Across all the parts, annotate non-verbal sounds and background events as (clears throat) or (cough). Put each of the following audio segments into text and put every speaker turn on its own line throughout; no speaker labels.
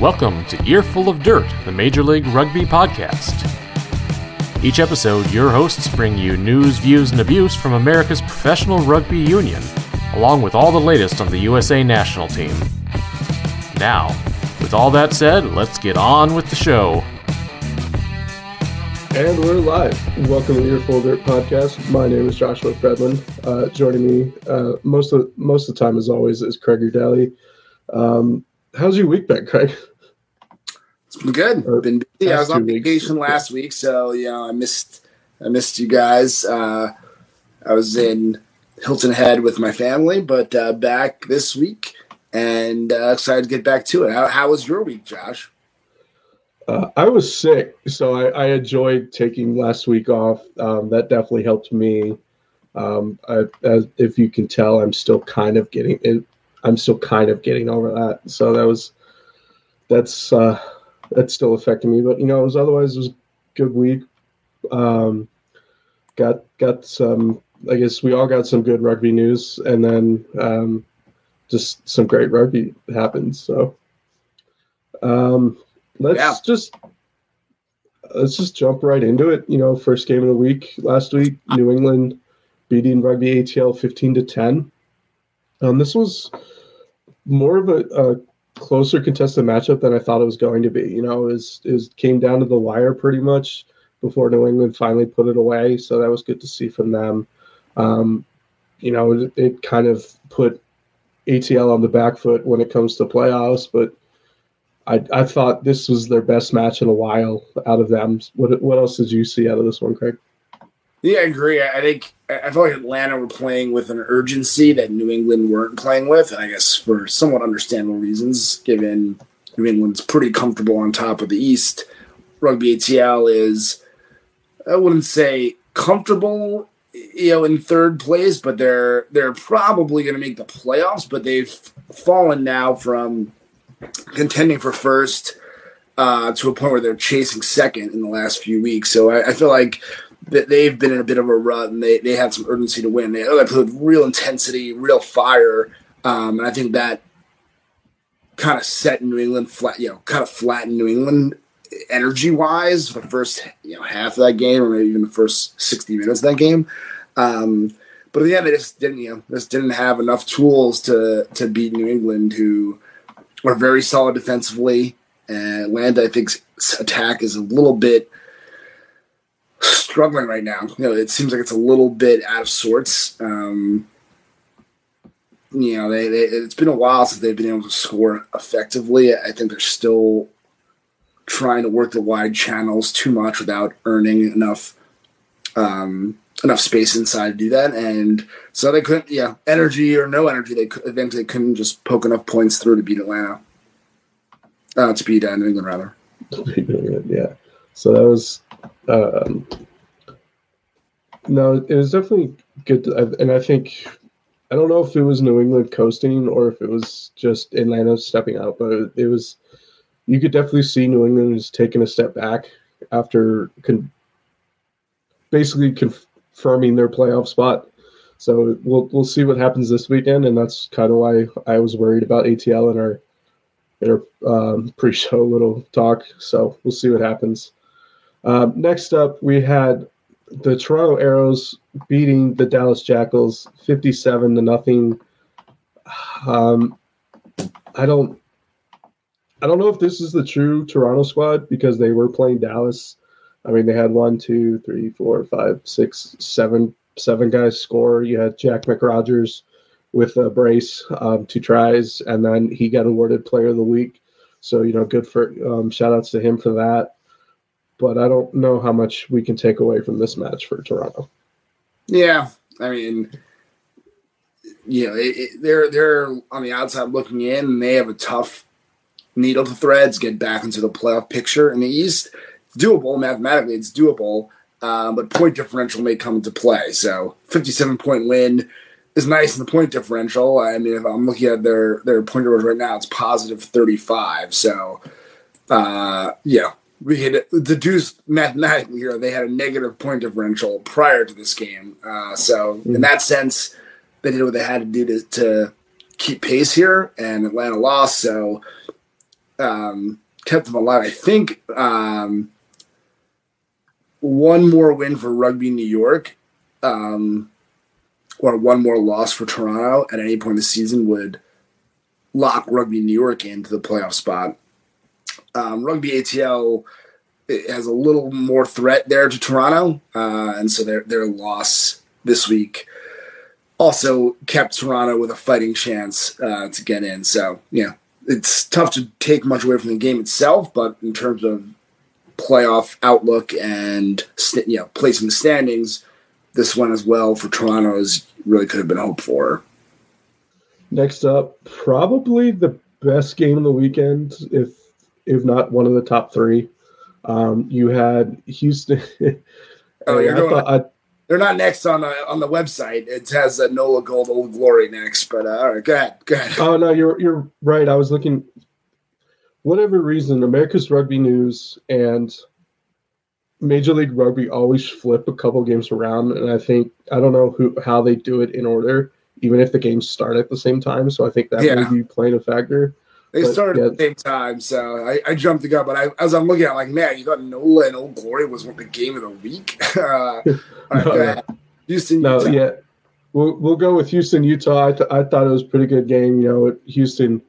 Welcome to Earful of Dirt, the Major League Rugby podcast. Each episode, your hosts bring you news, views, and abuse from America's professional rugby union, along with all the latest on the USA national team. Now, with all that said, let's get on with the show.
And we're live. Welcome to the Earful of Dirt podcast. My name is Joshua Fredlin. Uh, joining me uh, most of most of the time, as always, is Craig Daly. Um, how's your week been, Craig?
It's been good.
Or
been busy. I was on
two weeks.
vacation last week, so you know I missed I missed you guys. Uh, I was in Hilton Head with my family, but uh, back this week and uh, excited to get back to it. How, how was your week, Josh?
Uh, I was sick, so I, I enjoyed taking last week off. Um, that definitely helped me. Um, I, as, if you can tell, I'm still kind of getting it. I'm still kind of getting over that. So that was that's uh, that's still affecting me. But you know, it was otherwise it was a good week. Um, got got some. I guess we all got some good rugby news, and then um, just some great rugby happened. So. Um, let's
Yeah.
just let's just jump right into it. You know, first game of the week last week, New England beating Rugby ATL fifteen to ten. Um, this was more of a, a closer contested matchup than I thought it was going to be. You know, it was came down to the wire pretty much before New England finally put it away. So that was good to see from them. Um, you know, it, it kind of put ATL on the back foot when it comes to playoffs, but I, I thought this was their best match in a while out of them. What what else did you see out of this one, Craig?
Yeah, I agree. I think I felt like Atlanta were playing with an urgency that New England weren't playing with. I guess for somewhat understandable reasons, given New England's pretty comfortable on top of the East. Rugby ATL is, I wouldn't say comfortable, you know, in third place, but they're they're probably going to make the playoffs. But they've fallen now from contending for first uh, to a point where they're chasing second in the last few weeks. So I, I feel like that they've been in a bit of a rut and they, they had some urgency to win. They, they played with real intensity, real fire, um, and I think that kind of set New England flat, you know, kind of flattened New England energy wise for the first you know half of that game or maybe even the first sixty minutes of that game. Um, but in the end, they just didn't you know just didn't have enough tools to to beat New England, who are very solid defensively. And Land, I think, attack is a little bit struggling right now. You know, it seems like it's a little bit out of sorts. Um, you know, they, they it's been a while since they've been able to score effectively. I think they're still trying to work the wide channels too much without earning enough um, enough space inside to do that. And so they couldn't, yeah, energy or no energy, they eventually couldn't just poke enough points through to beat Atlanta. Uh, to beat uh, New England, rather.
yeah. So that was um, no, it was definitely good, to, and I think I don't know if it was New England coasting or if it was just Atlanta stepping out, but it, was you could definitely see New England was taking a step back after con- basically confirming their playoff spot. So we'll we'll see what happens this weekend, and that's kind of why I was worried about ATL in our in our um, pre-show little talk. So we'll see what happens. Um, next up, we had the Toronto Arrows beating the Dallas Jackals fifty-seven to nothing. Um, I don't, I don't know if this is the true Toronto squad because they were playing Dallas. I mean, they had one, two, three, four, five, six, seven, seven guys score. You had Jack McRogers with a brace, um, two tries, and then he got awarded Player of the Week. So you know, good for um, shout outs to him for that. But I don't know how much we can take away from this match for Toronto.
Yeah, I mean, you know, it, it, they're they're on the outside looking in, and they have a tough needle to thread to get back into the playoff picture in the East. It's doable mathematically; it's doable, um, but point differential may come into play. So, fifty-seven point win is nice in the point differential. I mean, if I'm looking at their their point differential right now, it's positive thirty-five. So, uh, yeah, we had deduced mathematically here they had a negative point differential prior to this game. Uh, so in that sense, they did what they had to do to, to keep pace here, and Atlanta lost. So um, kept them alive. I think um, one more win for Rugby New York, um, or one more loss for Toronto at any point in the season would lock Rugby New York into the playoff spot. Um, Rugby ATL has a little more threat there to Toronto, uh, and so their their loss this week also kept Toronto with a fighting chance uh, to get in. So yeah, it's tough to take much away from the game itself, but in terms of playoff outlook and you know place in the standings, this one as well for Toronto is really could have been hoped for.
Next up, probably the best game of the weekend, if if not one of the top three. Um, you had Houston. (laughs)
oh, you're going. I, they're not next on the on the website. It has a Nola Gold Old Glory next, but uh, all right, go ahead, go ahead.
Oh no, you're you're right. I was looking. Whatever reason, America's Rugby News and Major League Rugby always flip a couple games around, and I think I don't know who how they do it in order, even if the games start at the same time. So I think that yeah. may be playing a factor.
They but, started yeah. at the same time, so I, I jumped the gun. But I, as I'm looking at, it, like, man, you thought Nola and Old Glory was the game of the week. (laughs) uh, (laughs) no, Houston,
no, Utah. yeah, we'll we'll go with Houston, Utah. I, th- I thought it was a pretty good game. You know, Houston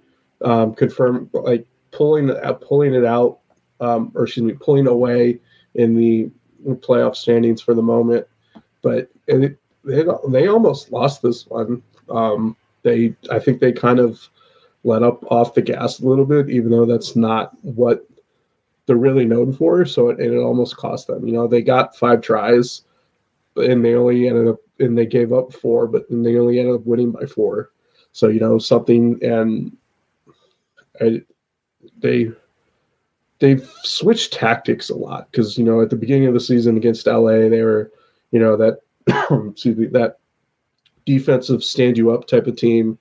um, confirmed like pulling uh, pulling it out, um, or excuse me, pulling away in the playoff standings for the moment. But it, they they almost lost this one. Um, they I think they kind of let up off the gas a little bit, even though that's not what they're really known for. So it, it almost cost them. You know, they got five tries, and they only ended up and they gave up four, but then they only ended up winning by four. So you know something, and I, they they've switched tactics a lot because you know at the beginning of the season against LA they were you know that (clears throat) excuse me that defensive stand you up type of team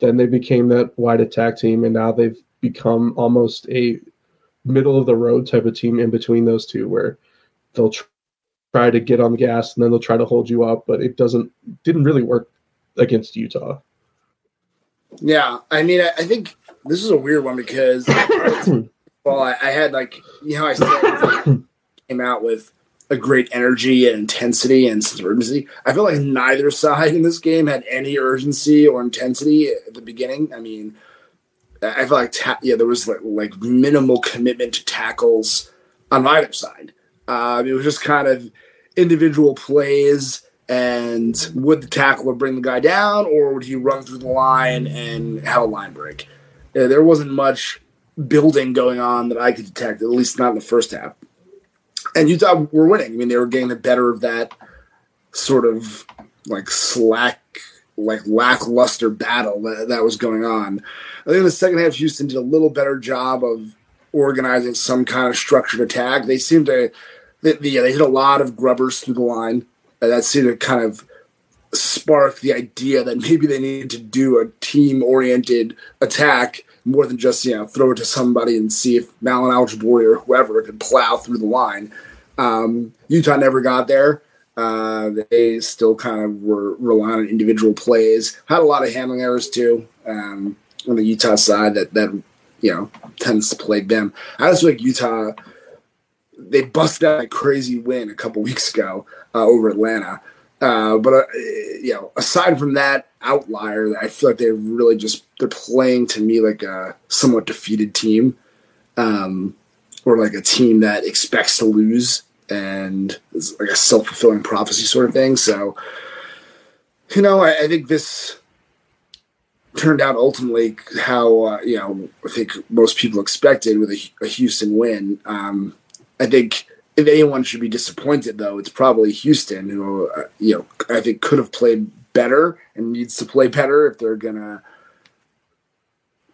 then they became that wide attack team, and now they've become almost a middle of the road type of team in between those two, where they'll tr- try to get on the gas and then they'll try to hold you up, but it doesn't didn't really work against Utah.
Yeah, I mean, I, I think this is a weird one because (coughs) well, I, I, had like you know I said (coughs) came out with a great energy and intensity and urgency. I feel like neither side in this game had any urgency or intensity at the beginning. I mean, I feel like ta- yeah, there was like, like, minimal commitment to tackles on either side. Um, it was just kind of individual plays, and would the tackler bring the guy down, or would he run through the line and have a line break? Yeah, there wasn't much building going on that I could detect, at least not in the first half and Utah were winning. I mean, they were getting the better of that sort of like slack, like lackluster battle that, that was going on. I think in the second half, Houston did a little better job of organizing some kind of structured attack. They seemed to, they, yeah, they hit a lot of grubbers through the line. That seemed to kind of spark the idea that maybe they needed to do a team oriented attack more than just you know throw it to somebody and see if Malon Al-Jiboori or whoever could plow through the line. Um, Utah never got there. Uh, they still kind of were relying on individual plays. Had a lot of handling errors too um, on the Utah side that that you know tends to plague them. I just like Utah they busted out a crazy win a couple weeks ago uh, over Atlanta. Uh, but uh, you know, aside from that outlier, I feel like they really just they're playing to me like a somewhat defeated team, um, or like a team that expects to lose and it's like a self fulfilling prophecy sort of thing. So, you know, I, I, think this turned out ultimately how uh, you know I think most people expected with a, a Houston win. Um, I think if anyone should be disappointed, though, it's probably Houston, who uh, you know I think could have played better and needs to play better if they're gonna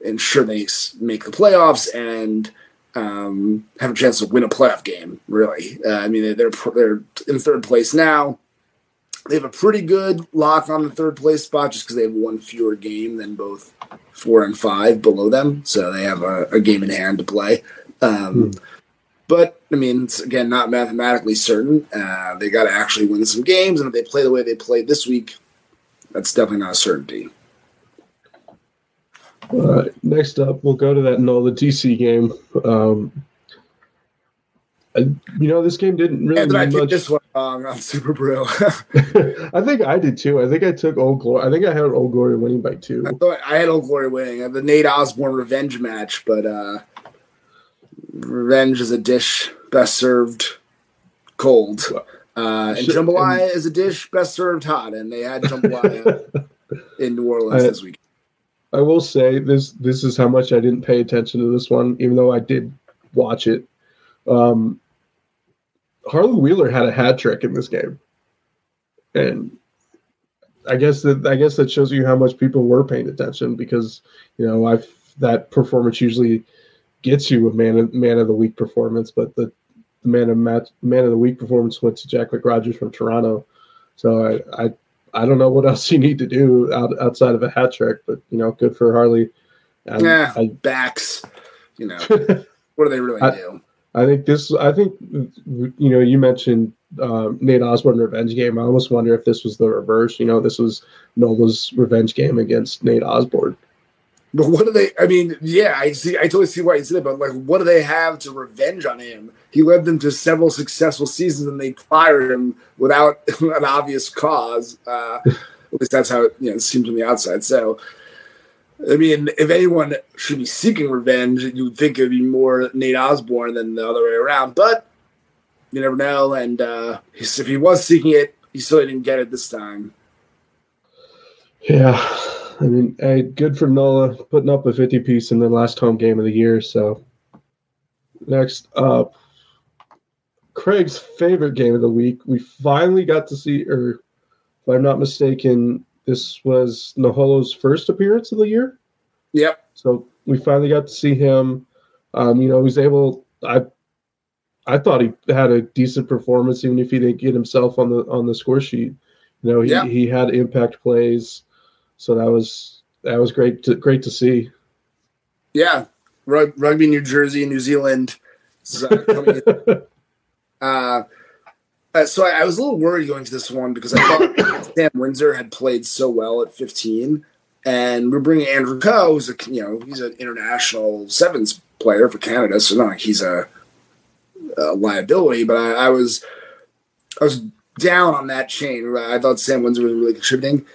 ensure they make the playoffs and um, have a chance to win a playoff game. Really, uh, I mean they're they're in third place now. They have a pretty good lock on the third place spot just because they have one fewer game than both four and five below them, so they have a, a game in hand to play. Um, mm. But I mean, it's again not mathematically certain. Uh, they got to actually win some games, and if they play the way they played this week, that's definitely not a certainty.
All right. Next up, we'll go to that NOLA DC game. Um, I, you know, this game didn't really.
And I
much.
this one wrong on Superbru. (laughs)
I think I did too. I think I took Old Glory. I think I had Old Glory winning by two.
I thought I had Old Glory winning the Nate Osborne revenge match, but uh, revenge is a dish best served cold, uh, and jambalaya is a dish best served hot, and they had jambalaya (laughs) in New Orleans
I-
this week.
I will say this. This is how much I didn't pay attention to this one, even though I did watch it. Um, Harley Wheeler had a hat trick in this game, and I guess that I guess that shows you how much people were paying attention because you know I've that performance usually gets you a man of, man of the week performance, but the, the man of match man of the week performance went to Jack McRogers from Toronto. So I, I I don't know what else you need to do out, outside of a hat trick, but you know, good for Harley. And
Yeah,
I,
backs, you know, (laughs) what do they really
I-
do?
I think this. I think you know. You mentioned um, Nate Osborne revenge game. I almost wonder if this was the reverse. You know, this was Nola's revenge game against Nate Osborne.
But what do they? I mean, yeah, I see. I totally see why you said it, but like, what do they have to revenge on him? He led them to several successful seasons, and they fired him without (laughs) an obvious cause. Uh, at least that's how it, you know it seems on the outside. So, I mean, if anyone should be seeking revenge, you would think it'd be more Nate Osborne than the other way around. But you never know. And uh, if he was seeking it, he still didn't get it this time.
Yeah, I mean, hey, good for Nola putting up a fifty piece in the last home game of the year. So, next up, Craig's favorite game of the week. We finally got to see, or if I'm not mistaken, this was Naholo's first appearance of the year.
Yep.
So we finally got to see him. Um, you know, he's able. I I thought he had a decent performance, even if he didn't get himself on the on the score sheet. You know, he,
Yeah.
he had impact plays, so that was that was great to great to see.
Yeah, Rug- rugby, New Jersey, New Zealand. uh. (laughs) Uh, uh, so I, I was a little worried going to this one because I thought Sam Windsor had played so well at 15, and we're bringing Andrew Coe, who's a you know he's an international sevens player for Canada, so not like he's a, a liability. But I, I was I was down on that chain. I thought Sam Windsor was really contributing.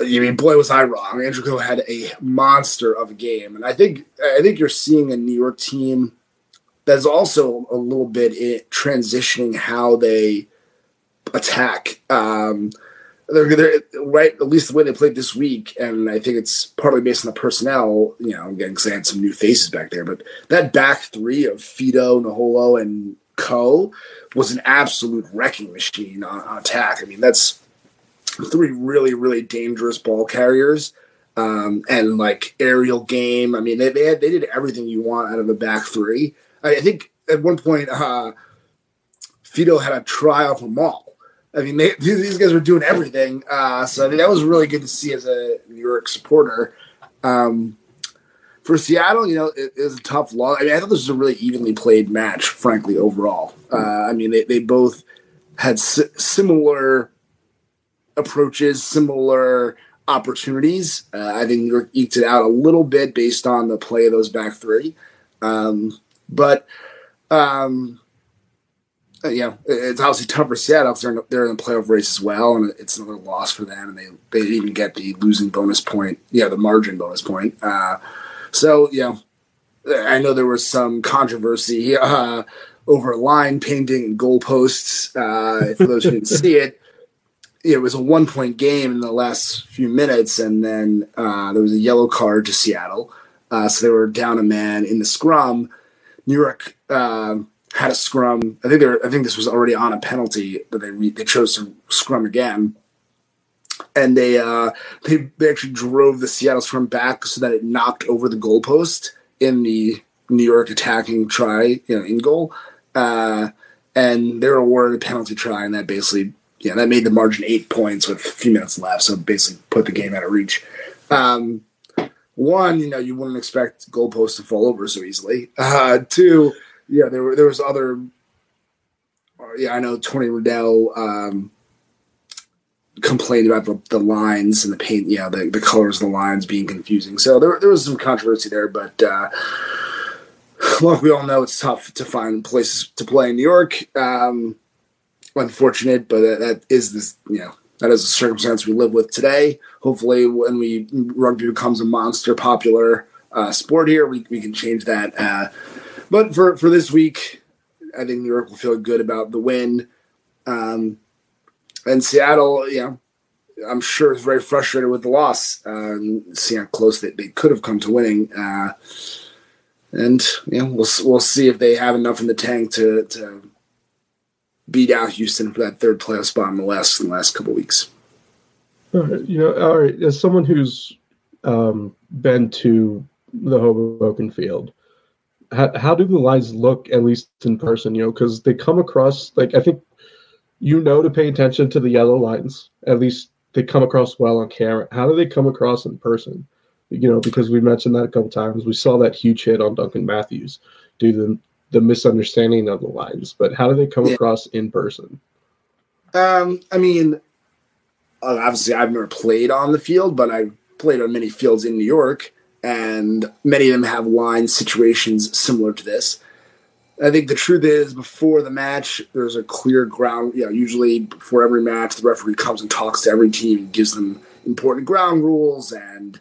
I mean, boy, was I wrong. Andrew Coe had a monster of a game, and I think I think you're seeing a New York team that's also a little bit in transitioning how they attack. Um, they're, they're right, at least the way they played this week, and I think it's partly based on the personnel. You know, again, because they had some new faces back there, but that back three of Fido, Naholo, and Coe was an absolute wrecking machine on, on attack. I mean, that's three really, really dangerous ball carriers. Um, and like aerial game. I mean, they they, had, they did everything you want out of a back three. I, I think at one point, uh, Fido had a try tryout for Maul. I mean, they, (laughs) these guys were doing everything. Uh, so I think that was really good to see as a New York supporter. Um, for Seattle, you know, it, it was a tough loss. I mean, I thought this was a really evenly played match, frankly, overall. Uh, I mean, they, they both had si- similar approaches, similar opportunities. Uh, I think York eked it out a little bit based on the play of those back three. Um, but, um, uh, you know, it's obviously tough for Seattle. They're in, they're in the playoff race as well, and it's another loss for them. And they, they didn't even get the losing bonus point, yeah, the margin bonus point. Uh, so, you know, I know there was some controversy (laughs) uh, over line painting and goalposts. Uh, for those who didn't see it, it was a one point game in the last few minutes, and then uh, there was a yellow card to Seattle. Uh, so they were down a man in the scrum. New York um had a scrum. I think they were, I think this was already on a penalty, but they they chose to scrum again, and they uh, they they actually drove the Seattle scrum back so that it knocked over the goalpost in the New York attacking try, you know, in goal. Uh, and they were awarded a penalty try, and that basically, yeah, that made the margin eight points with a few minutes left. So basically, put the game out of reach. Um, one, you know, you wouldn't expect goalposts to fall over so easily. Uh, two, yeah, there were there was other. uh, Yeah, I know Tony Riddell um, complained about the, the lines and the paint, yeah, the, the colors of the lines being confusing. So there, there was some controversy there, but uh, look, we all know it's tough to find places to play in New York. Um, unfortunate, but that, is this, you know, that is a circumstance we live with today. Hopefully, when we rugby becomes a monster popular uh, sport here, we, we can change that. Uh, but for, for this week, I think New York will feel good about the win. Um, and Seattle, you know, I'm sure is very frustrated with the loss. Um, seeing how close they, they could have come to winning. Uh, and you know, we'll we'll see if they have enough in the tank to to beat out Houston for that third playoff spot in the West in the last couple weeks.
All right, you know, all right. As someone who's um, been to the Hoboken Field, how, how do the lines look at least in person? You know, because they come across like I think you know to pay attention to the yellow lines. At least they come across well on camera. How do they come across in person? You know, because we mentioned that a couple times. We saw that huge hit on Duncan Matthews due to the misunderstanding of the lines. But how do they come yeah. across in person?
Um, I mean, uh, obviously, I've never played on the field, but I've played on many fields in New York, and many of them have line situations similar to this. I think the truth is, before the match, there's a clear ground. You know, usually before every match, the referee comes and talks to every team and gives them important ground rules and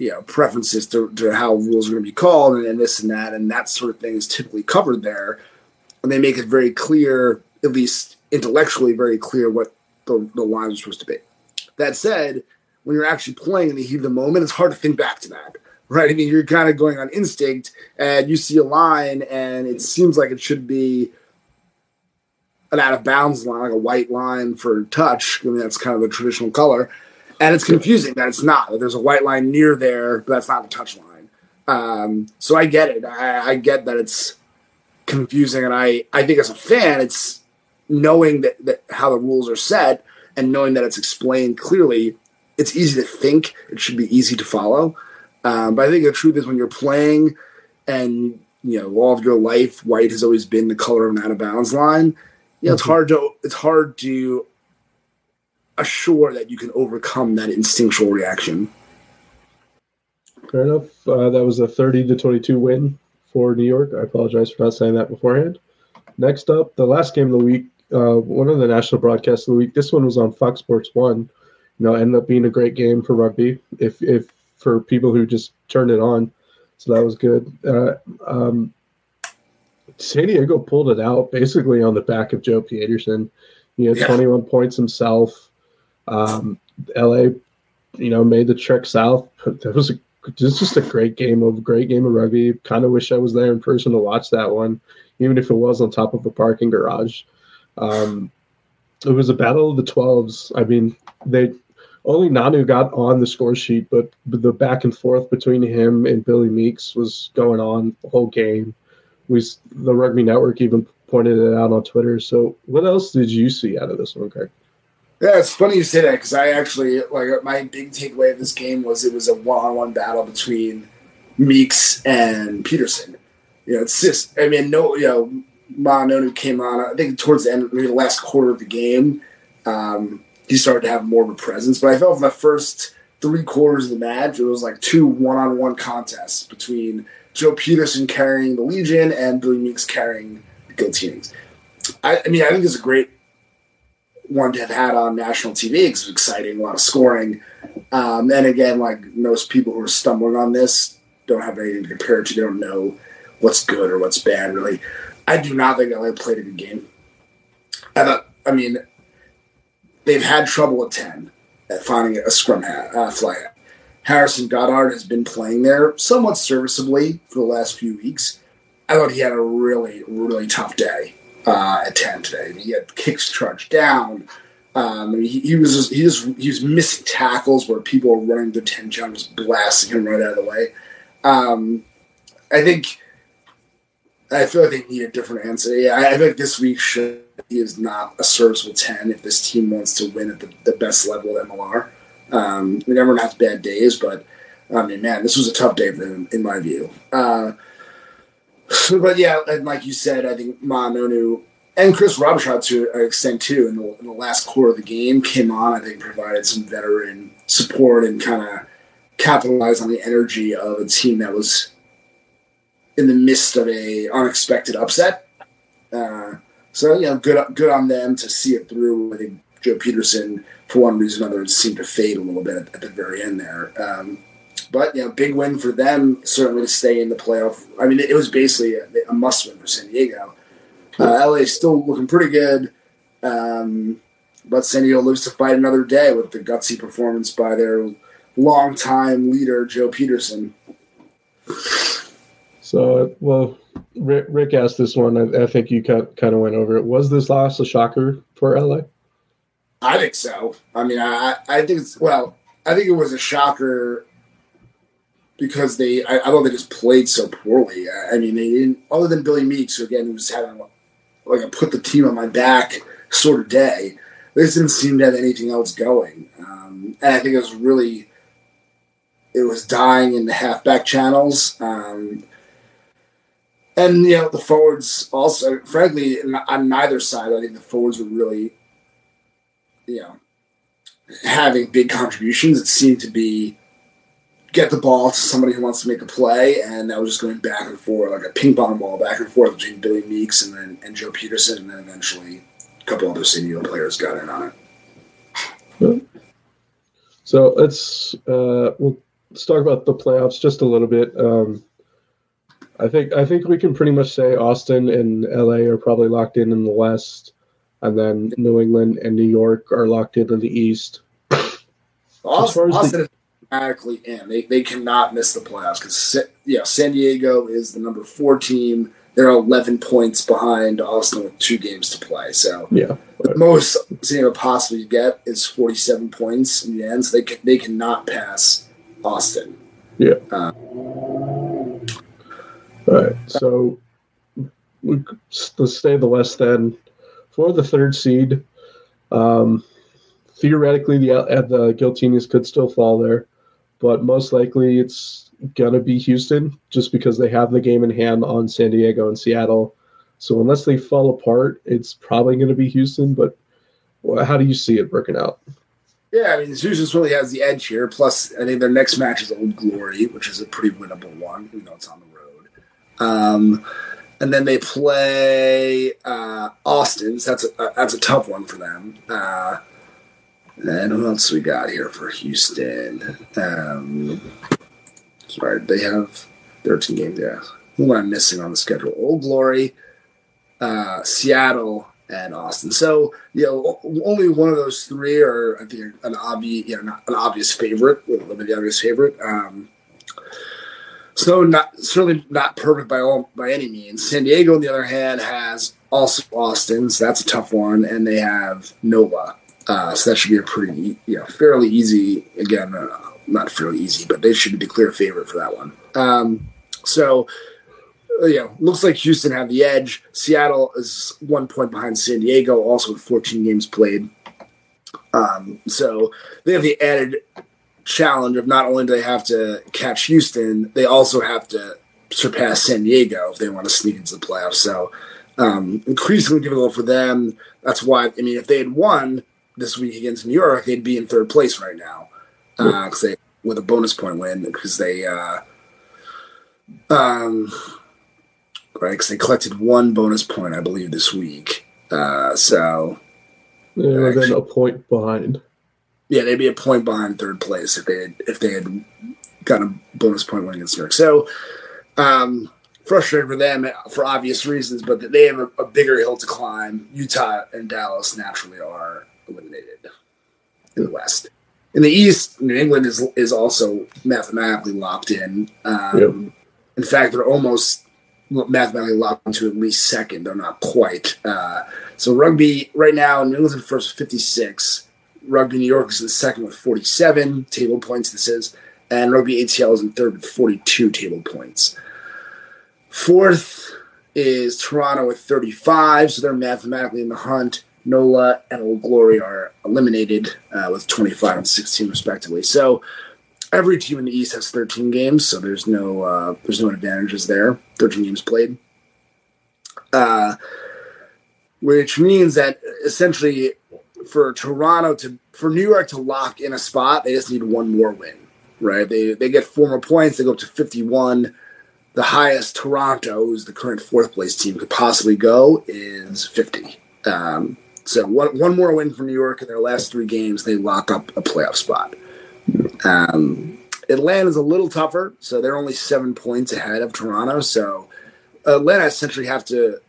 you know preferences to, to how rules are going to be called and, and, this and that and that sort of thing is typically covered there. And they make it very clear at least intellectually very clear what the, the lines are supposed to be. That said when you're actually playing in the heat of the moment it's hard to think back to that (laughs) right? I mean you're kind of going on instinct and you see a line and it seems like it should be an out of bounds line like a white line for touch. I mean that's kind of the traditional color and it's confusing that it's not. There's a white line near there, but that's not the touch line. Um, so I get it. I, I, get that it's confusing, and I I think as a fan, it's knowing that, that how the rules are set and knowing that it's explained clearly. It's easy to think. It should be easy to follow. Um, but I think the truth is when you're playing, and you know all of your life, white has always been the color of an out of bounds line. You know, it's mm-hmm. hard to it's hard to assure that you can overcome that instinctual reaction.
Fair enough. Uh, that was a 30 to 22 win for New York. I apologize for not saying that beforehand. Next up, the last game of the week, uh, one of the national broadcasts of the week. This one was on Fox Sports One. You know, ended up being a great game for rugby. If if for people who just turned it on, so that was good. Uh, um, San Diego pulled it out basically on the back of Joe Pietersen. He had yeah. 21 points himself. Um, LA, you know, made the trek south. That was a this just a great game of great game of rugby. Kind of wish I was there in person to watch that one, even if it was on top of a parking garage. Um, it was a battle of the twelves. I mean, they only Nonu got on the score sheet, but the back and forth between him and Billy Meeks was going on the whole game. We the Rugby Network even pointed it out on Twitter. So, what else did you see out of this one, Craig?
Yeah, it's funny you say that because I actually like my big takeaway of this game was it was a one-on-one battle between Meeks and Pietersen. You know, it's just I mean, no, you know, Ma'a Nonu came on. I think towards the end, maybe the last quarter of the game, um, he started to have more of a presence. But I felt for the first three quarters of the match, it was like two one-on-one contests between Joe Pietersen carrying the Legion and Billy Meeks carrying the Giltinis. I, I mean, I think it's a great one to have had on national TV because it's exciting, a lot of scoring. Um, and again, like most people who are stumbling on this don't have anything to compare it to. They don't know what's good or what's bad, really. I do not think LA played a good game. I thought, I mean, they've had trouble at 10 at finding a scrum half, uh, fly half. Harrison Goddard has been playing there somewhat serviceably for the last few weeks. I thought he had a really, really tough day uh, at ten today. He had kicks charged down. Um, he, he, was he just he was missing tackles where people were running the ten jump, just blasting him right out of the way. Um, I think I feel like they need a different answer. Yeah, I, I think this week should he is not a serviceable ten if this team wants to win at the, the best level at MLR. Um, I mean, everyone has bad days, but I mean, man, this was a tough day for them in my view. Uh, (laughs) but yeah, and like you said, I think Ma'a Nonu and Chris Robshaw to an extent too. In the, in the last quarter of the game, came on. I think provided some veteran support and kind of capitalized on the energy of a team that was in the midst of a unexpected upset. Uh, so you know, good good on them to see it through. I think Joe Pietersen, for one reason or another, seemed to fade a little bit at, at the very end there. Um, but you know, big win for them certainly to stay in the playoff. I mean, it, was basically a, a must win for San Diego. Uh, LA is still looking pretty good, um, but San Diego lives to fight another day with the gutsy performance by their longtime leader Joe Pietersen.
So, well, Rick, Rick asked this one. I, I think you kind of went over it. Was this loss a shocker for LA?
I think so. I mean, I I think it's well. I think it was a shocker because they. I, I thought they just played so poorly. I, I mean, they didn't. Other than Billy Meeks, who again was having like a put the team on my back sort of day. They just didn't seem to have anything else going, um, and I think it was really. It was dying in the halfback channels. Um, and you know the forwards also, frankly, on neither side, I think the forwards were really, you know, having big contributions. It seemed to be get the ball to somebody who wants to make a play, and that was just going back and forth like a ping pong ball back and forth between Billy Meeks and then and Joe Pietersen, and then eventually a couple other senior players got in on
it. So let's uh, we'll let's talk about the playoffs just a little bit. Um, I think I think we can pretty much say Austin and LA are probably locked in in the West, and then New England and New York are locked in in the East.
Austin, Austin the, is automatically in. They, they cannot miss the playoffs because yeah, San Diego is the number four team. They're 11 points behind Austin with two games to play. So
yeah,
the most San Diego possibly get is 47 points in the end. So they can, they cannot pass Austin.
Yeah. Uh, all right. So we, let's stay the West then. For the third seed, um, theoretically, the uh, the Giltinis could still fall there, but most likely it's gonna be Houston, just because they have the game in hand on San Diego and Seattle. So unless they fall apart, it's probably gonna be Houston. But how do you see it working out?
Yeah, I mean, Houston really has the edge here. Plus, I think their next match is Old Glory, which is a pretty winnable one. You know, it's on the road. um, and then they play uh, Austin's. That's a that's a tough one for them. Uh, and what else we got here for Houston? Um, sorry, they have 13 games. Yeah, who am I missing on the schedule? Old Glory, uh, Seattle, and Austin. So you know, only one of those three are I think an obvious, you know, an obvious favorite. With the obvious favorite. Um, so not certainly not perfect by all by any means. San Diego, on the other hand, has also Austin, so That's a tough one, and they have Nova. Uh, so that should be a pretty, you know, fairly easy. Again, uh, not fairly easy, but they should be the clear favorite for that one. Um, so, uh, you know, looks like Houston have the edge. Seattle is one point behind San Diego, also with 14 games played. Um, so they have the added challenge of not only do they have to catch Houston, they also have to surpass San Diego if they want to sneak into the playoffs. So um, increasingly difficult for them. That's why I mean, if they had won this week against New York, they'd be in third place right now uh, they with a bonus point win because they uh, um right because they collected one bonus point I believe this week. Uh, so
they're then a point behind.
Yeah, they'd be a point behind third place if they had if they had gotten a bonus point win against New York. So um, frustrating for them for obvious reasons, but they have a, a, bigger hill to climb. Utah and Dallas naturally are eliminated in the West. In the East, New England is is also mathematically locked in. Um, yep. In fact, they're almost mathematically locked into at least second. They're not quite. Uh, so rugby right now, New England's in first, fifty six. Rugby New York is in second with 47 table points, this is, and Rugby ATL is in third with 42 table points. Fourth is Toronto with 35, so they're mathematically in the hunt. NOLA and Old Glory are eliminated uh, with 25 and 16 respectively. So every team in the East has 13 games, so there's no uh, there's no advantages there. 13 games played. Uh, which means that essentially for Toronto to for New York to lock in a spot, they just need one more win, right? They they get four more points, they go up to fifty one. The highest Toronto, who's the current fourth place team, could possibly go is fifty. Um, so one one more win for New York in their last three games, they lock up a playoff spot. Um, Atlanta's a little tougher, so they're only seven points ahead of Toronto. So Atlanta essentially have to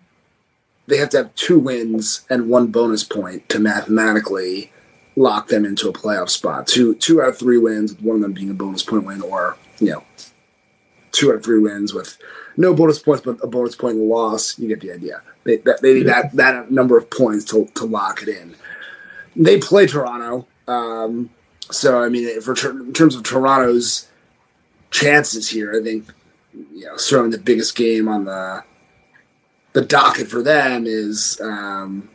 they have to have two wins and one bonus point to mathematically lock them into a playoff spot. Two two out of three wins, one of them being a bonus point win, or you know, two out of three wins with no bonus points but a bonus point loss. You get the idea. They, that, they need that that number of points to to lock it in. They play Toronto. Um, so I mean, for in terms of Toronto's chances here, I think you know certainly the biggest game on the the docket for them is um,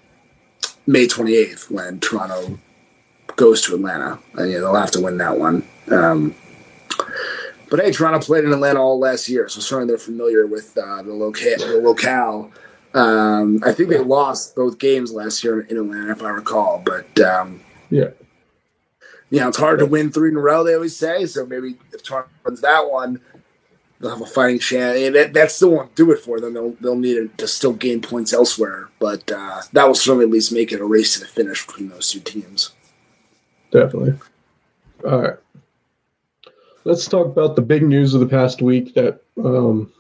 May 28th when Toronto goes to Atlanta, and yeah, they'll have to win that one. Um, but hey, Toronto played in Atlanta all last year, so certainly they're familiar with uh, the locale. The locale. Um, I think they lost both games last year in Atlanta, if I recall. But um,
yeah,
you know, it's hard to win three in a row. They always say so. Maybe if Toronto wins that one, they'll have a fighting chance. That, that still won't do it for them. They'll they'll need to still gain points elsewhere, but uh, that will certainly at least make it a race to the finish between those two teams.
Definitely. All right. Let's talk about the big news of the past week that um,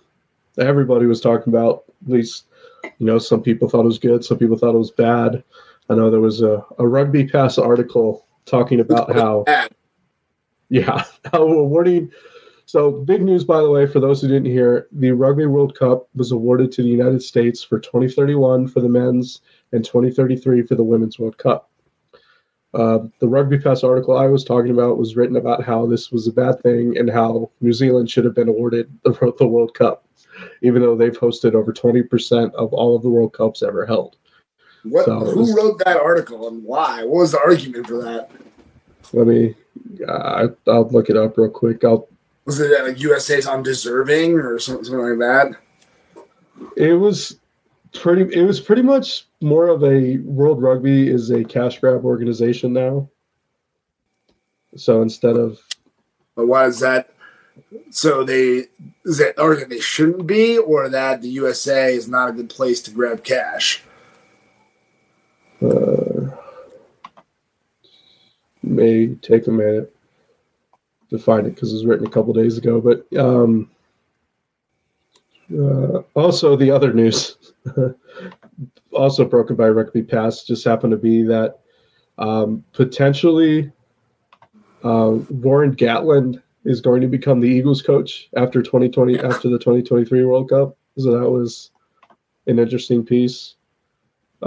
everybody was talking about. At least, you know, some people thought it was good, some people thought it was bad. I know there was a, a Rugby Pass article talking about how, yeah, (laughs) how awarding so, big news, by the way, for those who didn't hear, the Rugby World Cup was awarded to the United States for 2031 for the men's and 2033 for the women's World Cup. Uh, the Rugby Pass article I was talking about was written about how this was a bad thing and how New Zealand should have been awarded the, the World Cup, even though they've hosted over 20% of all of the World Cups ever held.
What, so who was, wrote that article and why? What was the argument for that?
Let me, uh, I'll look it up real quick. I'll
was it like USA's undeserving or something like that?
It was pretty. It was pretty much more of a World Rugby is a cash grab organization now. So instead of,
but why is that? So they is that or that they shouldn't be, or that the USA is not a good place to grab cash?
Uh, may take a minute to find it because it was written a couple days ago. But um, uh, also, the other news, (laughs) also broken by Rugby Pass, just happened to be that um, potentially uh, Warren Gatland is going to become the Eagles coach after 2020 after the 2023 World Cup. So that was an interesting piece.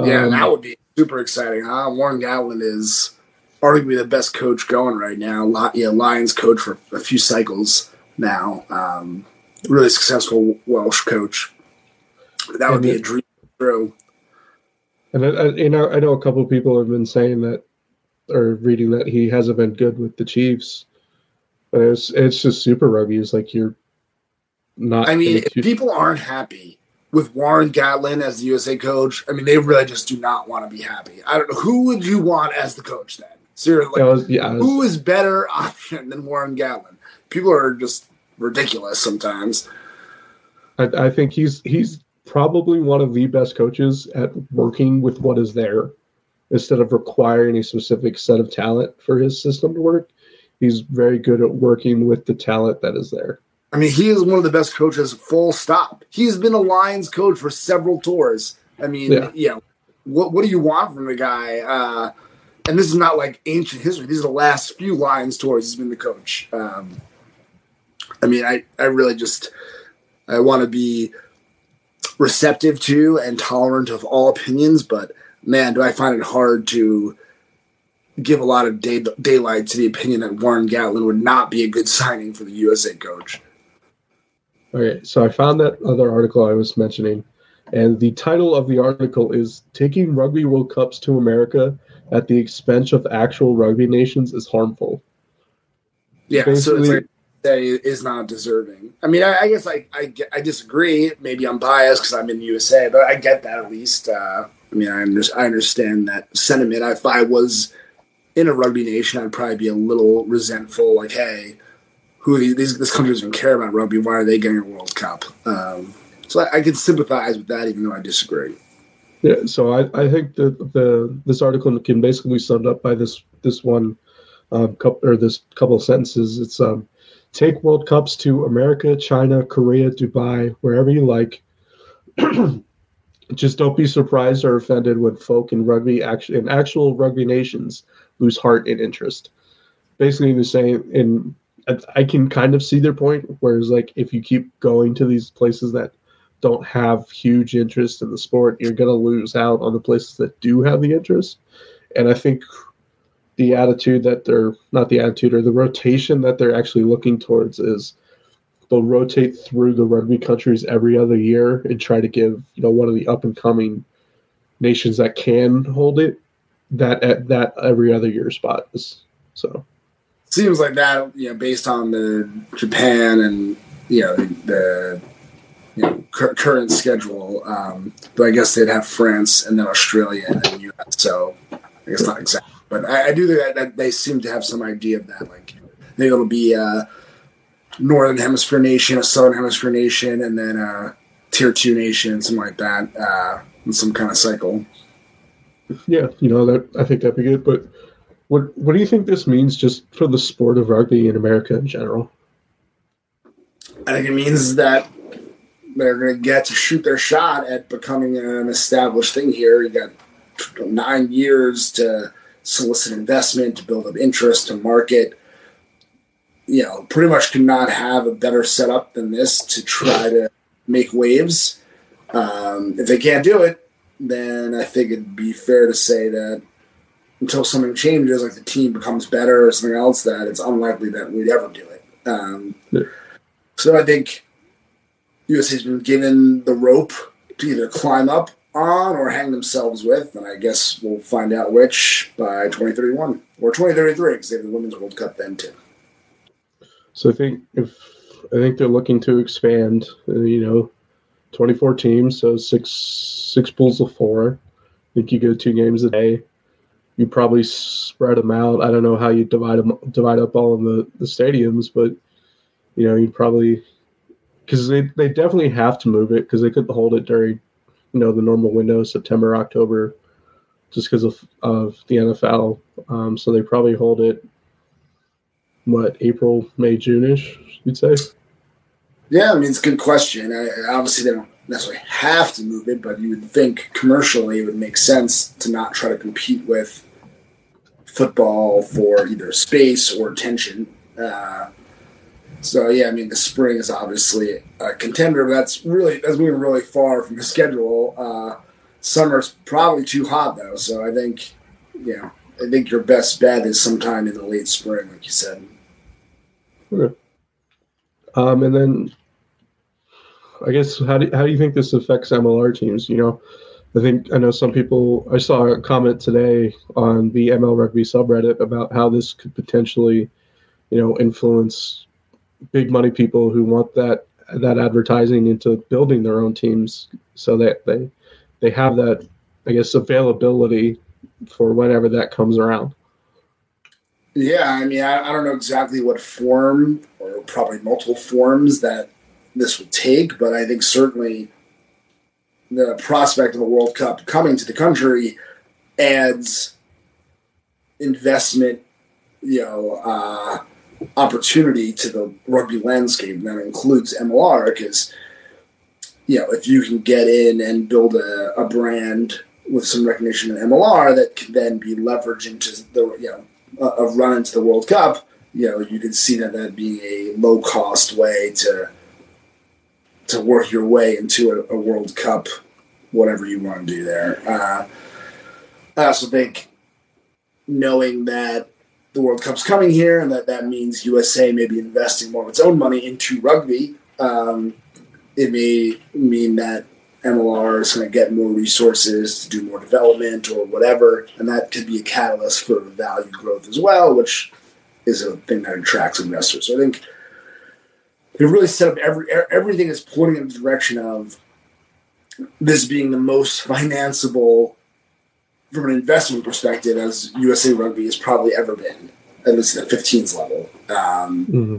Yeah, um, that would be super exciting, huh? Warren Gatland is arguably the best coach going right now. Yeah, Lions coach for a few cycles now. Um, really successful Welsh coach. That would be a dream true.
And I, I, you know, I know a couple of people have been saying that, or reading that he hasn't been good with the Chiefs. But it's it's just super rugby. It's like you're not.
I mean, if people aren't happy with Warren Gatland as the USA coach, I mean, they really just do not want to be happy. I don't know who would you want as the coach then. Seriously, like, was, yeah, was, who is better (laughs) option than Warren Gatland? People are just ridiculous sometimes.
I, I think he's he's probably one of the best coaches at working with what is there instead of requiring a specific set of talent for his system to work. He's very good at working with the talent that is there.
I mean, he is one of the best coaches, full stop. He's been a Lions coach for several tours. I mean, yeah. you know, what, what do you want from the guy? Uh, and this is not like ancient history. These are the last few Lions tours he's been the coach. Um, I mean, I, I really just I want to be receptive to and tolerant of all opinions, but man, do I find it hard to give a lot of day, daylight to the opinion that Warren Gatland would not be a good signing for the USA coach.
Okay, so I found that other article I was mentioning, and the title of the article is "Taking Rugby World Cups to America at the expense of actual rugby nations is harmful.
Yeah, Basically, so it's like that is not deserving. I mean, I, I guess I, I, I disagree. Maybe I'm biased because I'm in the USA, but I get that at least. Uh, I mean, I, under, I understand that sentiment. If I was in a rugby nation, I'd probably be a little resentful, like, hey, who these, these this country doesn't care about rugby. Why are they getting a World Cup? Um, so I, I, can sympathize with that, even though I disagree.
Yeah, so I, I think that the this article can basically be summed up by this this one um, couple or this couple of sentences. It's um, take World Cups to America, China, Korea, Dubai, wherever you like. (clears throat) Just don't be surprised or offended when folk in rugby action in actual rugby nations lose heart and interest. Basically, the same. In I can kind of see their point. Whereas, like, if you keep going to these places that don't have huge interest in the sport, you're going to lose out on the places that do have the interest. And I think the attitude that they're not the attitude or the rotation that they're actually looking towards is they'll rotate through the rugby countries every other year and try to give you know one of the up and coming nations that can hold it that at that every other year spot is so.
Seems like that you know based on the japan and you know the you know current schedule um but i guess they'd have france and then australia and then us so i guess not exactly but i, I do think that, that they seem to have some idea of that like maybe it'll be a northern hemisphere nation, a southern hemisphere nation, and then a tier two nation, something like that, uh, in some kind of cycle.
Yeah, you know that I think that'd be good. But what what do you think this means just for the sport of rugby in America in general?
I think it means that they're going to get to shoot their shot at becoming an established thing here. You got nine years to solicit investment, to build up interest, to market you know, pretty much could not have a better setup than this to try to make waves. Um, if they can't do it, then I think it'd be fair to say that until something changes, like the team becomes better or something else, that it's unlikely that we'd ever do it. Um, yeah. So I think USA's been given the rope to either climb up on or hang themselves with, and I guess we'll find out which by 2031 or 2033 because they have the Women's World Cup then too.
So I think if I think they're looking to expand, uh, you know, 24 teams, so six six pools of four. I think you go two games a day. You probably spread them out. I don't know how you divide them divide up all in the, the stadiums, but you know, you probably because they, they definitely have to move it because they couldn't hold it during you know the normal window September October just because of, of the NFL. Um, so they probably hold it what April, May, June-ish, you'd say?
Yeah, I mean it's a good question. I, obviously, they don't necessarily have to move it, but you would think commercially it would make sense to not try to compete with football for either space or attention. Uh, so yeah, I mean the spring is obviously a contender, but that's really that's moving really far from the schedule. Uh, summer's probably too hot though, so I think you know I think your best bet is sometime in the late spring, like you said.
Okay. Um, and then I guess how do how do you think this affects MLR teams? You know, I think I know some people. I saw a comment today on the ML Rugby subreddit about how this could potentially, you know, influence big money people who want that that advertising into building their own teams, so that they they have that I guess availability for whenever that comes around.
Yeah, I mean, I, I, don't know exactly what form or probably multiple forms that this would take, but I think certainly the prospect of a World Cup coming to the country adds investment, you know, uh, opportunity to the rugby landscape. And that includes MLR because, you know, if you can get in and build a, a brand with some recognition in MLR that can then be leveraged into the you know a, a run into the World Cup. You know, you can see that that being a low cost way to to work your way into a, a World Cup, whatever you want to do there. Uh, I also think knowing that the World Cup's coming here and that that means USA may be investing more of its own money into rugby. Um, it may mean that MLR is going to get more resources to do more development or whatever, and that could be a catalyst for value growth as well, which is a thing that attracts investors. So I think they really set up every everything is pointing in the direction of this being the most (laughs) financeable from an investment perspective as USA Rugby has probably ever been, at least at the 15s level. Um,
Mm-hmm.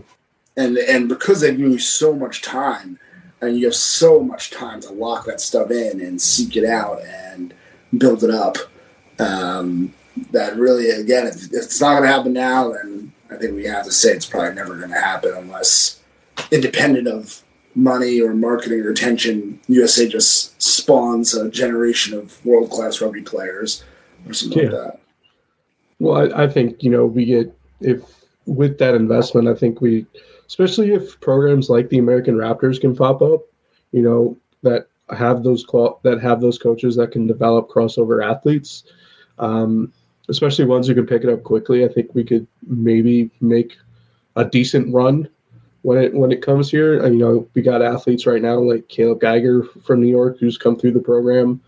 and and because they've given you so much time, and you have so much time to lock that stuff in and seek it out and build it up, um, that really, again, if, if it's not going to happen now, then I think we have to say it's probably never going to happen unless, independent of money or marketing or attention, USA just spawns a generation of world class rugby players or something like that.
Well, I, I think you know we get if with that investment, I think we, especially if programs like the American Raptors can pop up, you know that have those that have those coaches that can develop crossover athletes, um, especially ones who can pick it up quickly. I think we could maybe make a decent run when it when it comes here. You know, we got athletes right now like Kaleb Geiger from New York who's come through the program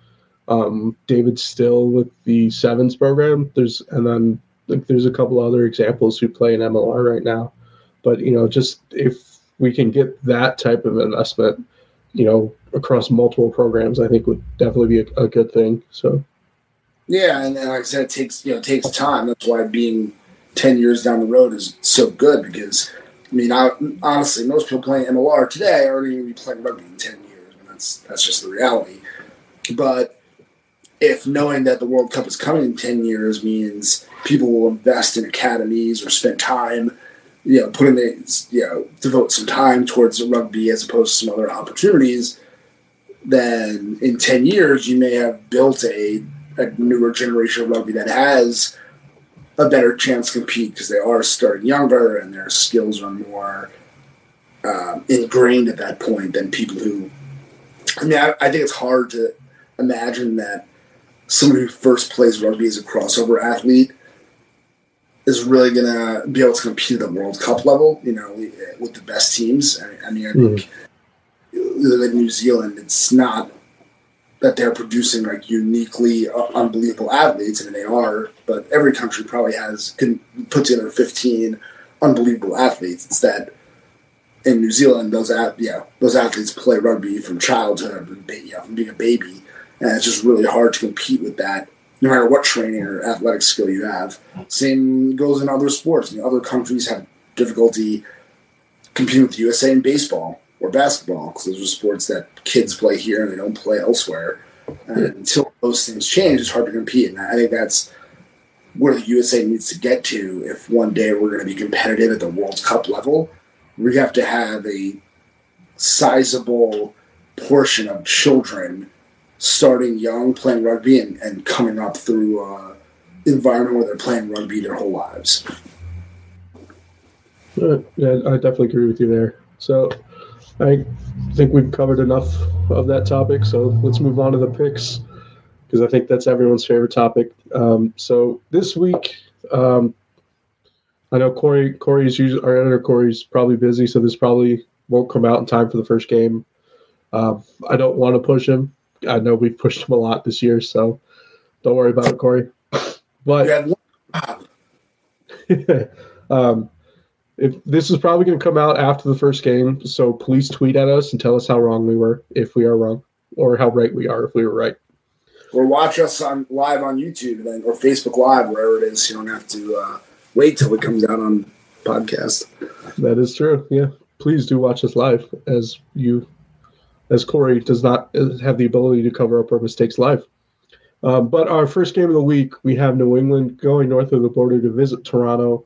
um, David Still with the Sevens program. There's and then like there's a couple other examples who play in MLR right now. But you know, just if we can get that type of investment, you know, across multiple programs, I think would definitely be a, a good thing. So
Yeah, and, and like I said, it takes you know it takes time. That's why being ten years down the road is so good because I mean, I, honestly, most people playing MLR today are going to be playing rugby in ten years, and that's that's just the reality. But if knowing that the World Cup is coming in ten years means people will invest in academies or spend time, you know, putting the you know devote some time towards rugby as opposed to some other opportunities, then in ten years you may have built a a newer generation of rugby that has a better chance compete because they are starting younger and their skills are more um, ingrained at that point than people who. I mean, I, I think it's hard to imagine that somebody who first plays rugby as a crossover athlete is really going to be able to compete at the World Cup level, you know, with the best teams. I, mean, I think like New Zealand, it's not that they're producing like uniquely uh, unbelievable athletes. I mean, they are, but every country probably has can put together 15 unbelievable athletes. It's that in New Zealand, those at yeah, those athletes play rugby from childhood, from, you know, from being a baby, and it's just really hard to compete with that. No matter what training or athletic skill you have, same goes in other sports. I mean, other countries have difficulty competing with the USA in baseball or basketball because those are sports that kids play here and they don't play elsewhere. And until those things change, it's hard to compete. And I think that's where the USA needs to get to if one day we're going to be competitive at the World Cup level. We have to have a sizable portion of children starting young playing rugby and, and coming up through uh, environment where they're playing rugby their whole lives.
uh, yeah, I definitely agree with you there. So I think we've covered enough of that topic. So let's move on to the picks because I think that's everyone's favorite topic. Um, so this week, um, I know Corey. Corey's usually our editor. Corey's probably busy, so this probably won't come out in time for the first game. Um, I don't want to push him. I know we've pushed him a lot this year, so don't worry about it, Corey. (laughs) But
You had one- (laughs)
um, if this is probably going to come out after the first game, so please tweet at us and tell us how wrong we were if we are wrong, or how right we are if we were right.
Or watch us on live on YouTube then, or Facebook Live, wherever it is. You don't have to uh, wait till it comes out on podcast.
That is true. Yeah, please do watch us live, as you, as Corey does not have the ability to cover up our mistakes live. Um, but our first game of the week, we have New England going north of the border to visit Toronto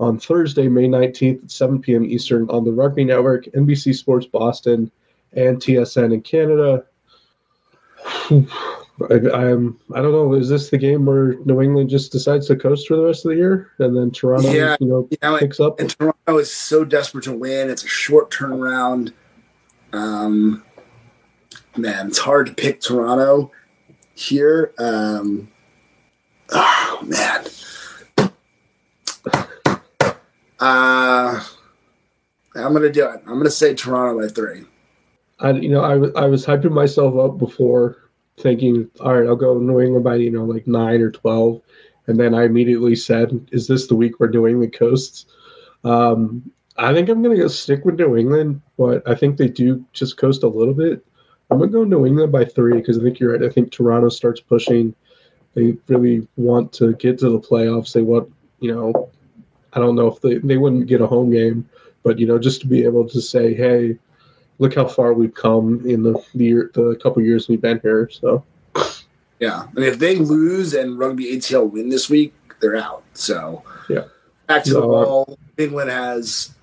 on Thursday, May 19th at 7 p.m. Eastern on the Rugby Network, NBC Sports Boston, and TSN in Canada. I, I'm, I don't know. Is this the game where New England just decides to coast for the rest of the year, and then Toronto,
Yeah.
you know,
You know,
picks up?
and Toronto is so desperate to win. It's a short turnaround. Um, man, it's hard to pick Toronto here. Um, oh man. Uh, I'm gonna do it. I'm gonna say Toronto by three.
I you know I was hyping myself up before, thinking, all right, I'll go New England by you know like nine or twelve, and then I immediately said, is this the week we're doing the coasts? Um, I think I'm gonna go stick with New England, but I think they do just coast a little bit. I'm gonna go New England by three because I think you're right. I think Toronto starts pushing, They really want to get to the playoffs. They want, you know, I don't know if they, they wouldn't get a home game, but you know, just to be able to say, hey, look how far we've come in the the, year, the couple years we've been here. So
yeah, and if they lose and Rugby ATL win this week, they're out. So
yeah,
back to the ball. England has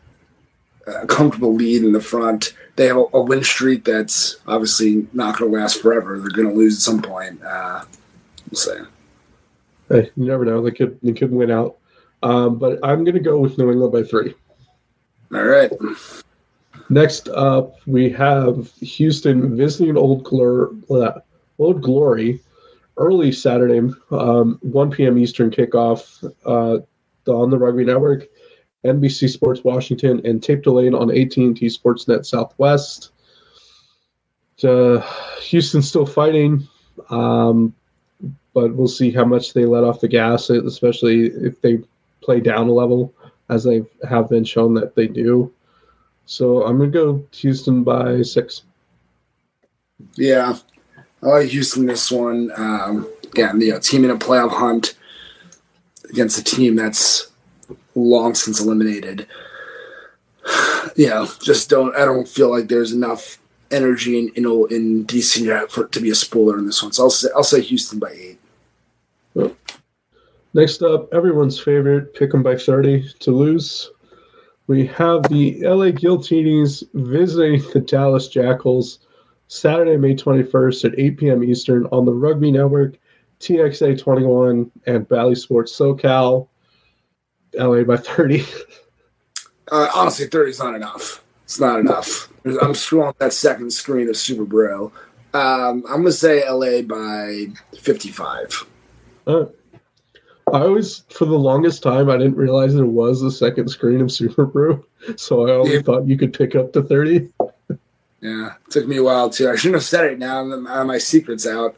a comfortable lead in the front. They have a, a win streak that's obviously not going to last forever. They're going to lose at some point. Uh, we'll see.
Hey, you never know. They could they could win out. Um, but I'm going to go with New England by three.
All right.
Next up, we have Houston visiting Old, Glor- uh, Old Glory early Saturday, um, 1 p.m. Eastern kickoff uh, on the Rugby Network, NBC Sports Washington, and tape delayed on AT&T Sportsnet Southwest. Uh, Houston's still fighting, um, but we'll see how much they let off the gas, especially if they play down a level, as they have been shown that they do. So I'm going to go Houston by six.
Yeah, I like Houston this one. Um, again, you know, team in a playoff hunt against a team that's long since eliminated. (sighs) You know, just don't. I don't feel like there's enough energy in in, in DC for to be a spoiler in this one. So I'll say I'll say Houston by eight.
Oh. Next up, everyone's favorite, pick them by 30 to lose. We have the LA Giltinis visiting the Dallas Jackals Saturday, May 21st at 8 p.m. Eastern on the Rugby Network, TXA 21, and Bally Sports SoCal. LA by 30. (laughs)
Uh, honestly, 30 is not enough. It's not enough. I'm scrolling that second screen of Superbru. Um, I'm going to say LA by 55.
Uh, I always, for the longest time, I didn't realize there was a second screen of Superbru, so I always yeah. thought you could pick up to 30.
Yeah, it took me a while too. I shouldn't have said it now. My secret's out.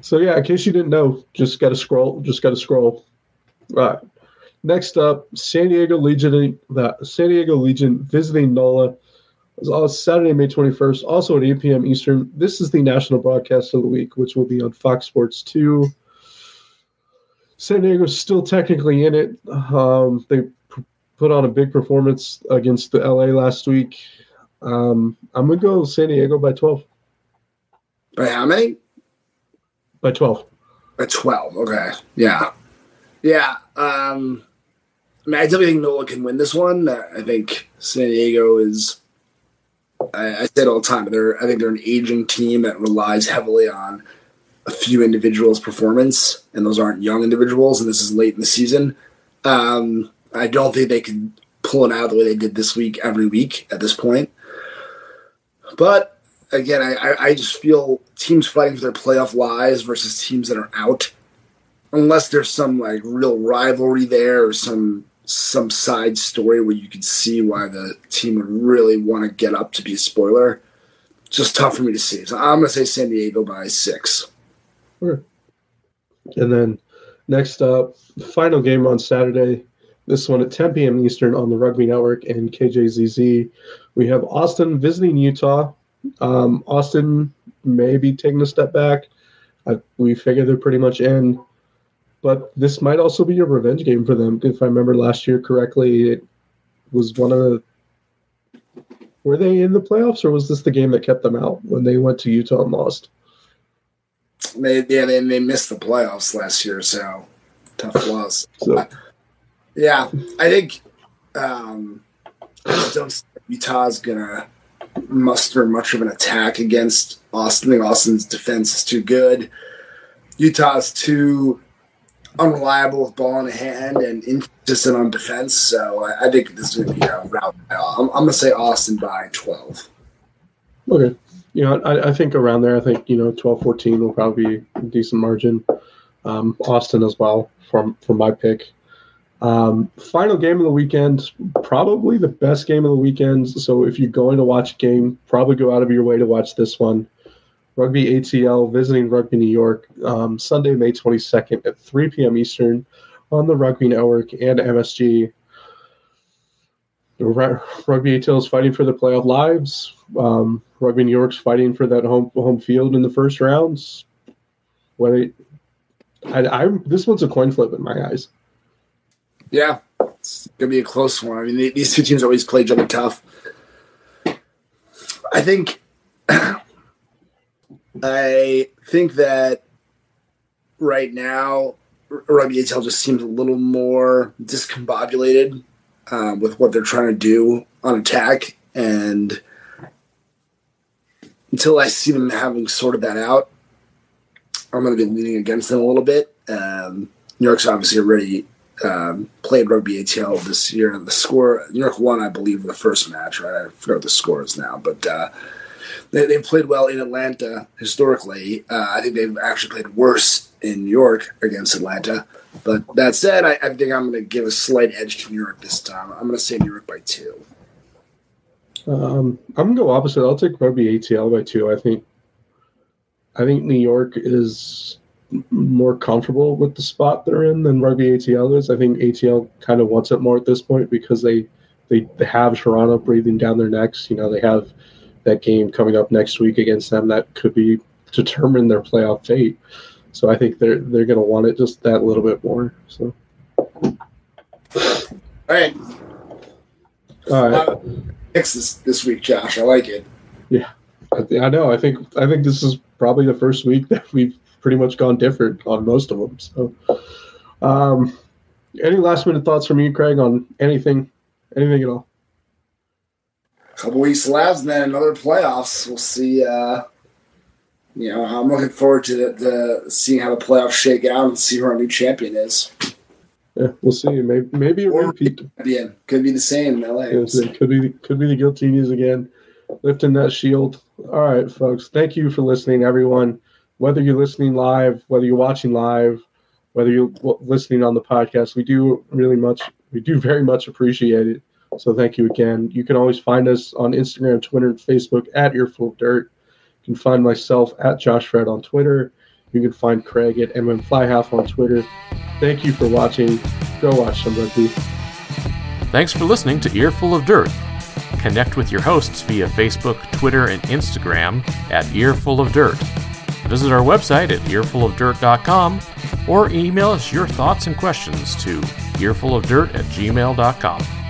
so yeah, in case you didn't know, just got to scroll. Just got to scroll. All right. Next up, San Diego Legion. That San Diego Legion visiting NOLA. It's all Saturday, May 21st, also at 8 p.m. Eastern. This is the national broadcast of the week, which will be on Fox Sports 2. San Diego's still technically in it. Um, they p- put on a big performance against the LA last week. Um, I'm gonna go San Diego by 12.
By how many?
By 12.
By 12. Okay. Yeah. Yeah. Um, I mean, I definitely think Nola can win this one. I think San Diego is. I, I say it all the time. They're. I think they're an aging team that relies heavily on a few individuals' performance, and those aren't young individuals. And this is late in the season. Um, I don't think they could pull it out the way they did this week every week at this point. But again, I, I just feel teams fighting for their playoff lives versus teams that are out, unless there's some like real rivalry there or some some side story where you could see why the team would really want to get up to be a spoiler. Just tough for me to see. So I'm gonna say San Diego by six.
Sure. And then next up, final game on Saturday. This one at 10 p.m. Eastern on the Rugby Network and KJZZ. We have Austin visiting Utah. Um, Austin may be taking a step back. I, we figure they're pretty much in. But this might also be a revenge game for them. If I remember last year correctly, it was one of the. Were they in the playoffs, or was this the game that kept them out when they went to Utah and lost?
They, yeah, they, they missed the playoffs last year, so tough loss. so. Yeah, I think um, I don't Utah's gonna muster much of an attack against Austin. I think Austin's defense is too good. Utah's too unreliable with ball in hand and inconsistent on defense. So I, I think this is going to be a rout. I'm, I'm going to say Austin by 12.
Okay. You know, I, I, think around there, I think, you know, 12 14 will probably be a decent margin. Um, Austin as well for, for my pick. Um, final game of the weekend, probably the best game of the weekend. So if you're going to watch a game, probably go out of your way to watch this one. Rugby ATL visiting Rugby New York um, Sunday, May 22nd at 3 p.m. Eastern on the Rugby Network and MSG. Rugby is fighting for the playoff lives. Um, Rugby New York's fighting for that home home field in the first rounds. Whether I, I this one's a coin flip in my eyes.
Yeah, it's gonna be a close one. I mean, these two teams always play each other tough. I think, (clears throat) I think that right now, Rugby ATL just seems a little more discombobulated um, with what they're trying to do on attack, and until I see them having sorted that out, I'm going to be leaning against them a little bit. Um, New York's obviously already um, played rugby ATL this year, the score New York won, I believe, the first match. Right, I forgot what the score is now, but uh, they, have played well in Atlanta historically. Uh, I think they've actually played worse in New York against Atlanta. But that said, I, I think I'm going to give a slight edge to New York this time. I'm going to say New York by two.
Um, I'm gonna go opposite. I'll take rugby ATL by two. I think I think New York is more comfortable with the spot they're in than rugby ATL is. I think ATL kind of wants it more at this point because they they, they have Toronto breathing down their necks. You know, they have that game coming up next week against them that could be determine their playoff fate. So I think they're they're gonna want it just that little bit more. So
all right.
All right.
Picks this, this week, Josh. I like it.
Yeah. I, I know. I think I think this is probably the first week (laughs) that we've pretty much gone different on most of them. So, um, any last minute thoughts from you, Craig, on anything, anything at all?
A couple weeks left, and then another playoffs. We'll see. Uh, you know, I'm looking forward to the, the, seeing how the playoffs shake out and see who our new champion is.
Yeah, we'll see. Maybe maybe a
or
repeat.
Yeah, could be the same in LA.
Could be could be the Giltinis again, lifting that shield. All right, folks. Thank you for listening, everyone. Whether you're listening live, whether you're watching live, whether you're listening on the podcast, we do really much. We do very much appreciate it. So thank you again. You can always find us on Instagram, Twitter, and Facebook at Earful of Dirt. You can find myself at Josh Fred on Twitter. You can find Craig at MM Flyhalf on Twitter. Thank you for watching. Go watch some rugby.
Thanks for listening to Earful of Dirt. Connect with your hosts via Facebook, Twitter, and Instagram at Earful of Dirt. Visit our website at earfulofdirt.com or email us your thoughts and questions to earfulofdirt at gmail.com.